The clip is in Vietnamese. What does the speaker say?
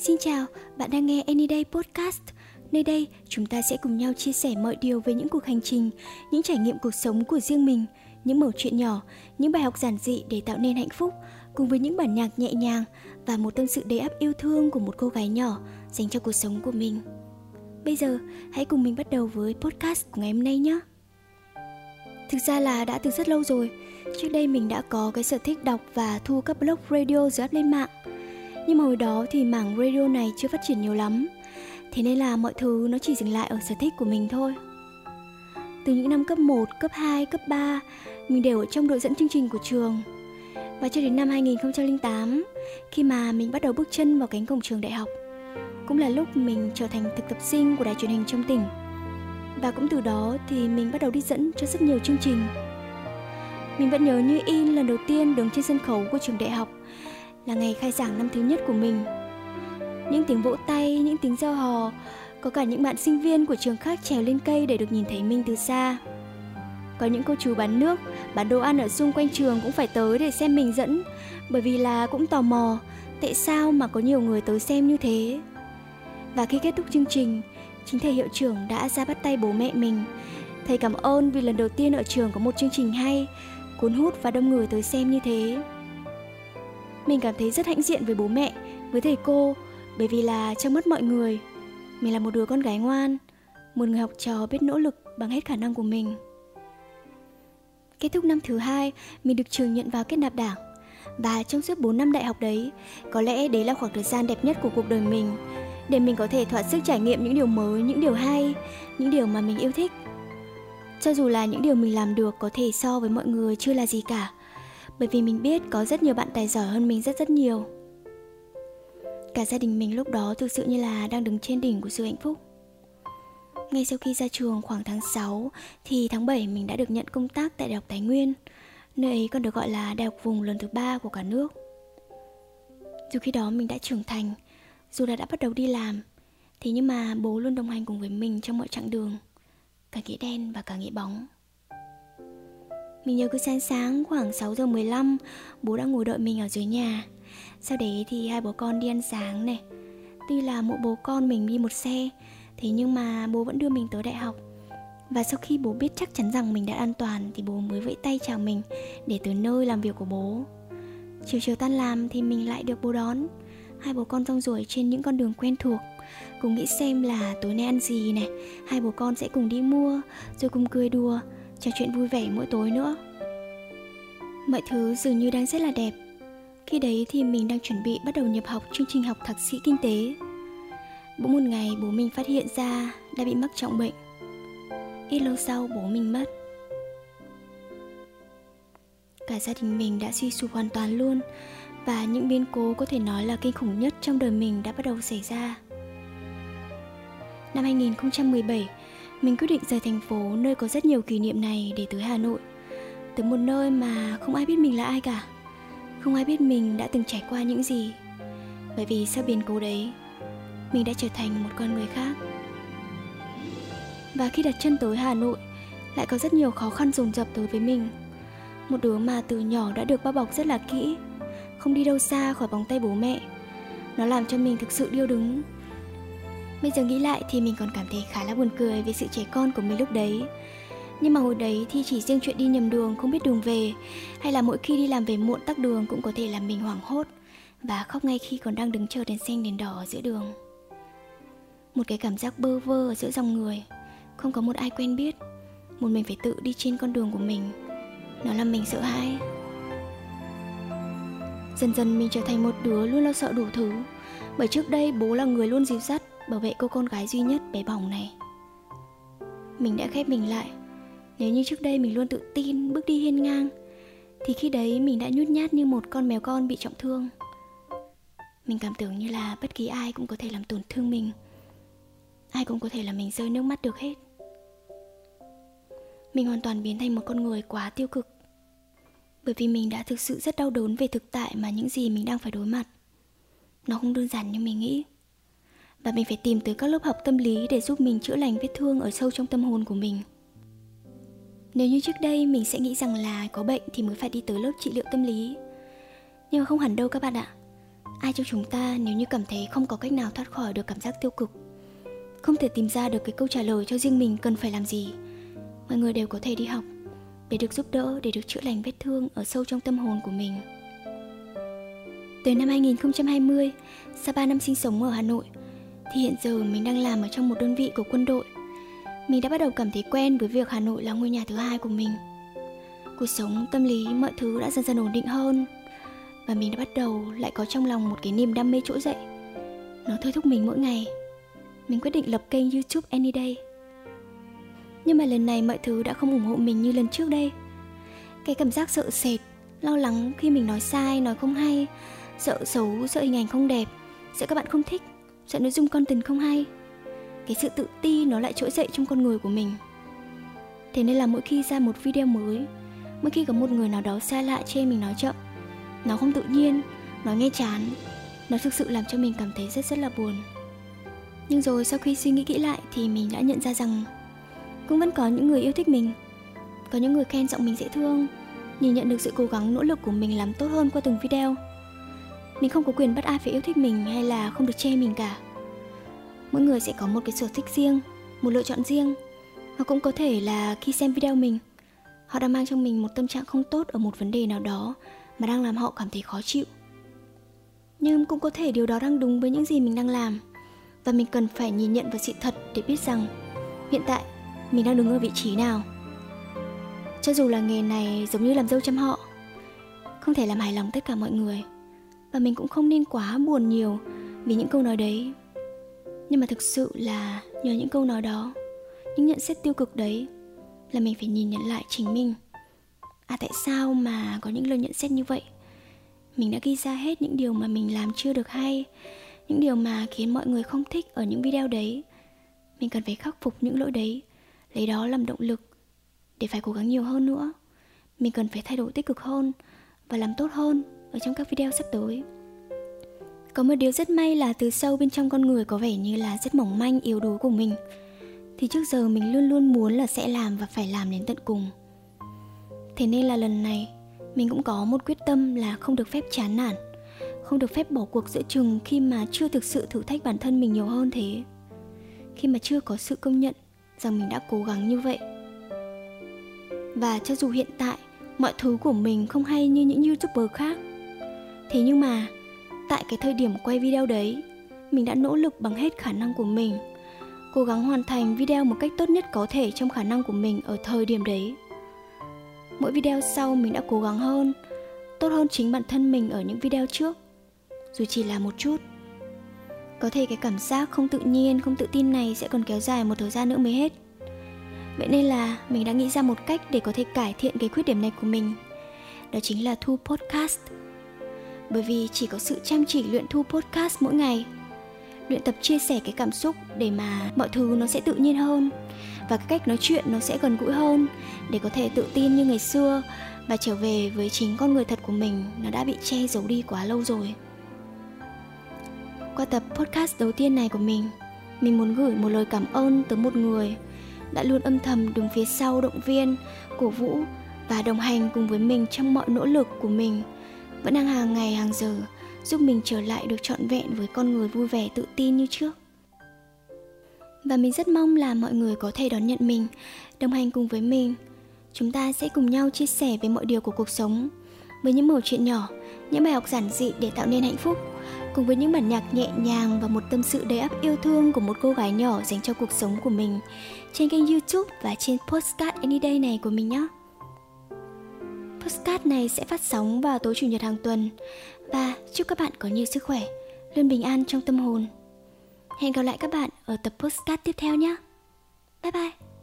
Xin chào, bạn đang nghe Anyday Podcast. Nơi đây, chúng ta sẽ cùng nhau chia sẻ mọi điều về những cuộc hành trình, những trải nghiệm cuộc sống của riêng mình, những mẩu chuyện nhỏ, những bài học giản dị để tạo nên hạnh phúc, cùng với những bản nhạc nhẹ nhàng và một tâm sự đầy ắp yêu thương của một cô gái nhỏ dành cho cuộc sống của mình. Bây giờ, hãy cùng mình bắt đầu với podcast của ngày hôm nay nhé. Thực ra là đã từ rất lâu rồi, trước đây mình đã có cái sở thích đọc và thu các blog radio dưới up lên mạng. Nhưng mà hồi đó thì mảng radio này chưa phát triển nhiều lắm, thế nên là mọi thứ nó chỉ dừng lại ở sở thích của mình thôi. Từ những năm cấp 1, cấp 2, cấp 3, mình đều ở trong đội dẫn chương trình của trường. Và cho đến năm 2008, khi mà mình bắt đầu bước chân vào cánh cổng trường đại học, cũng là lúc mình trở thành thực tập sinh của đài truyền hình trong tỉnh. Và cũng từ đó thì mình bắt đầu đi dẫn cho rất nhiều chương trình. Mình vẫn nhớ như in lần đầu tiên đứng trên sân khấu của trường đại học là ngày khai giảng năm thứ nhất của mình. Những tiếng vỗ tay, những tiếng reo hò, có cả những bạn sinh viên của trường khác trèo lên cây để được nhìn thấy mình từ xa. Có những cô chú bán nước, bán đồ ăn ở xung quanh trường cũng phải tới để xem mình dẫn, bởi vì là cũng tò mò, tại sao mà có nhiều người tới xem như thế. Và khi kết thúc chương trình, chính thầy hiệu trưởng đã ra bắt tay bố mẹ mình. Thầy cảm ơn vì lần đầu tiên ở trường có một chương trình hay, cuốn hút và đông người tới xem như thế. Mình cảm thấy rất hãnh diện với bố mẹ, với thầy cô, bởi vì là trong mắt mọi người, mình là một đứa con gái ngoan, một người học trò biết nỗ lực bằng hết khả năng của mình. Kết thúc năm thứ hai, mình được trường nhận vào kết nạp đảng. Và trong suốt 4 năm đại học đấy, có lẽ đấy là khoảng thời gian đẹp nhất của cuộc đời mình, để mình có thể thỏa sức trải nghiệm những điều mới, những điều hay, những điều mà mình yêu thích. Cho dù là những điều mình làm được có thể so với mọi người chưa là gì cả, bởi vì mình biết có rất nhiều bạn tài giỏi hơn mình rất rất nhiều. Cả gia đình mình lúc đó thực sự như là đang đứng trên đỉnh của sự hạnh phúc. Ngay sau khi ra trường khoảng tháng 6 thì tháng 7 mình đã được nhận công tác tại Đại học Thái Nguyên, nơi ấy còn được gọi là đại học vùng lần thứ ba của cả nước. Dù khi đó mình đã trưởng thành, dù là đã bắt đầu đi làm, thế nhưng mà bố luôn đồng hành cùng với mình trong mọi chặng đường, cả nghĩa đen và cả nghĩa bóng. Mình nhớ cứ sáng sáng khoảng 6 giờ 15 Bố đã ngồi đợi mình ở dưới nhà. Sau đấy thì hai bố con đi ăn sáng này. Tuy là mỗi bố con mình đi một xe, Thế nhưng mà bố vẫn đưa mình tới đại học. Và sau khi bố biết chắc chắn rằng mình đã an toàn Thì bố mới vẫy tay chào mình Để tới nơi làm việc của bố. Chiều chiều tan làm thì mình lại được bố đón. Hai bố con rong ruổi trên những con đường quen thuộc, Cùng nghĩ xem là tối nay ăn gì này. Hai bố con sẽ cùng đi mua, Rồi cùng cười đùa trò chuyện vui vẻ mỗi tối nữa. Mọi thứ dường như đang rất là đẹp. Khi đấy thì mình đang chuẩn bị bắt đầu nhập học chương trình học thạc sĩ kinh tế. Bỗng một ngày bố mình phát hiện ra đã bị mắc trọng bệnh. Ít lâu sau bố mình mất. Cả gia đình mình đã suy sụp hoàn toàn luôn và những biến cố có thể nói là kinh khủng nhất trong đời mình đã bắt đầu xảy ra. Năm 2017, mình quyết định rời thành phố nơi có rất nhiều kỷ niệm này để tới Hà Nội. Tới một nơi mà không ai biết mình là ai cả. Không ai biết mình đã từng trải qua những gì. Bởi vì sau biến cố đấy, Mình đã trở thành một con người khác. Và khi đặt chân tới Hà Nội, Lại có rất nhiều khó khăn dồn dập tới với mình. Một đứa mà từ nhỏ đã được bao bọc rất là kỹ, Không đi đâu xa khỏi vòng tay bố mẹ. Nó làm cho mình thực sự điêu đứng. Bây giờ nghĩ lại thì mình còn cảm thấy khá là buồn cười về sự trẻ con của mình lúc đấy. Nhưng mà hồi đấy thì chỉ riêng chuyện đi nhầm đường không biết đường về, Hay là mỗi khi đi làm về muộn tắc đường cũng có thể làm mình hoảng hốt Và khóc ngay khi còn đang đứng chờ đèn xanh đèn đỏ ở giữa đường. Một cái cảm giác bơ vơ ở giữa dòng người, Không có một ai quen biết. Một mình phải tự đi trên con đường của mình. Nó làm mình sợ hãi. Dần dần mình trở thành một đứa luôn lo sợ đủ thứ. Bởi trước đây bố là người luôn dìu dắt bảo vệ cô con gái duy nhất bé bỏng này. Mình đã khép mình lại. Nếu như trước đây mình luôn tự tin, bước đi hiên ngang, thì khi đấy mình đã nhút nhát như một con mèo con bị trọng thương. Mình cảm tưởng như là bất kỳ ai cũng có thể làm tổn thương mình. Ai cũng có thể làm mình rơi nước mắt được hết. Mình hoàn toàn biến thành một con người quá tiêu cực. Bởi vì mình đã thực sự rất đau đớn về thực tại mà những gì mình đang phải đối mặt. Nó không đơn giản như mình nghĩ và mình phải tìm tới các lớp học tâm lý để giúp mình chữa lành vết thương ở sâu trong tâm hồn của mình. Nếu như trước đây mình sẽ nghĩ rằng là có bệnh thì mới phải đi tới lớp trị liệu tâm lý. Nhưng mà không hẳn đâu các bạn ạ. Ai trong chúng ta nếu như cảm thấy không có cách nào thoát khỏi được cảm giác tiêu cực, không thể tìm ra được cái câu trả lời cho riêng mình cần phải làm gì, mọi người đều có thể đi học để được giúp đỡ, để được chữa lành vết thương ở sâu trong tâm hồn của mình. Từ năm 2020 sau 3 năm sinh sống ở Hà Nội thì hiện giờ mình đang làm ở trong một đơn vị của quân đội. Mình đã bắt đầu cảm thấy quen với việc Hà Nội là ngôi nhà thứ hai của mình. Cuộc sống, tâm lý, mọi thứ đã dần dần ổn định hơn. Và mình đã bắt đầu lại có trong lòng một cái niềm đam mê trỗi dậy. Nó thôi thúc mình mỗi ngày. Mình quyết định lập kênh youtube anyday. Nhưng mà lần này mọi thứ đã không ủng hộ mình như lần trước đây. Cái cảm giác sợ sệt, lo lắng khi mình nói sai, nói không hay, sợ xấu, sợ hình ảnh không đẹp, sợ các bạn không thích sợ nội dung content không hay. Cái sự tự ti nó lại trỗi dậy trong con người của mình. Thế nên là mỗi khi ra một video mới, mỗi khi có một người nào đó xa lạ chê mình nói chậm, nó không tự nhiên, nó nghe chán, nó thực sự làm cho mình cảm thấy rất rất là buồn. Nhưng rồi sau khi suy nghĩ kỹ lại thì mình đã nhận ra rằng cũng vẫn có những người yêu thích mình, có những người khen giọng mình dễ thương, nhìn nhận được sự cố gắng, nỗ lực của mình làm tốt hơn qua từng video mình không có quyền bắt ai phải yêu thích mình hay là không được chê mình cả. Mỗi người sẽ có một cái sở thích riêng, một lựa chọn riêng. Hoặc cũng có thể là khi xem video mình, họ đang mang trong mình một tâm trạng không tốt ở một vấn đề nào đó mà đang làm họ cảm thấy khó chịu. Nhưng cũng có thể điều đó đang đúng với những gì mình đang làm và mình cần phải nhìn nhận vào sự thật để biết rằng hiện tại mình đang đứng ở vị trí nào. Cho dù là nghề này giống như làm dâu chăm họ, không thể làm hài lòng tất cả mọi người và mình cũng không nên quá buồn nhiều vì những câu nói đấy. Nhưng mà thực sự là nhờ những câu nói đó, những nhận xét tiêu cực đấy là mình phải nhìn nhận lại chính mình. À tại sao mà có những lời nhận xét như vậy? Mình đã ghi ra hết những điều mà mình làm chưa được hay, những điều mà khiến mọi người không thích ở những video đấy. Mình cần phải khắc phục những lỗi đấy, lấy đó làm động lực để phải cố gắng nhiều hơn nữa. Mình cần phải thay đổi tích cực hơn và làm tốt hơn ở trong các video sắp tới. Có một điều rất may là từ sâu bên trong con người có vẻ như là rất mỏng manh, yếu đuối của mình. Thì trước giờ mình luôn luôn muốn là sẽ làm và phải làm đến tận cùng. Thế nên là lần này, mình cũng có một quyết tâm là không được phép chán nản, không được phép bỏ cuộc giữa chừng khi mà chưa thực sự thử thách bản thân mình nhiều hơn thế. Khi mà chưa có sự công nhận, rằng mình đã cố gắng như vậy. Và cho dù hiện tại, mọi thứ của mình không hay như những youtuber khác thế nhưng mà, tại cái thời điểm quay video đấy, mình đã nỗ lực bằng hết khả năng của mình, cố gắng hoàn thành video một cách tốt nhất có thể trong khả năng của mình ở thời điểm đấy. Mỗi video sau mình đã cố gắng hơn, tốt hơn chính bản thân mình ở những video trước, dù chỉ là một chút. Có thể cái cảm giác không tự nhiên, không tự tin này sẽ còn kéo dài một thời gian nữa mới hết. Vậy nên là mình đã nghĩ ra một cách để có thể cải thiện cái khuyết điểm này của mình. Đó chính là thu podcast bởi vì chỉ có sự chăm chỉ luyện thu podcast mỗi ngày. Luyện tập chia sẻ cái cảm xúc để mà mọi thứ nó sẽ tự nhiên hơn và cái cách nói chuyện nó sẽ gần gũi hơn để có thể tự tin như ngày xưa và trở về với chính con người thật của mình nó đã bị che giấu đi quá lâu rồi. Qua tập podcast đầu tiên này của mình mình muốn gửi một lời cảm ơn tới một người đã luôn âm thầm đứng phía sau động viên, cổ vũ và đồng hành cùng với mình trong mọi nỗ lực của mình vẫn đang hàng ngày, hàng giờ, giúp mình trở lại được trọn vẹn với con người vui vẻ, tự tin như trước. Và mình rất mong là mọi người có thể đón nhận mình, đồng hành cùng với mình. Chúng ta sẽ cùng nhau chia sẻ về mọi điều của cuộc sống với những mẩu chuyện nhỏ, những bài học giản dị để tạo nên hạnh phúc, cùng với những bản nhạc nhẹ nhàng và một tâm sự đầy ắp yêu thương của một cô gái nhỏ dành cho cuộc sống của mình trên kênh youtube và trên postcard anyday này của mình nhé. Postcard này sẽ phát sóng vào tối chủ nhật hàng tuần và chúc các bạn có nhiều sức khỏe, luôn bình an trong tâm hồn. Hẹn gặp lại các bạn ở tập postcard tiếp theo nhé. Bye bye!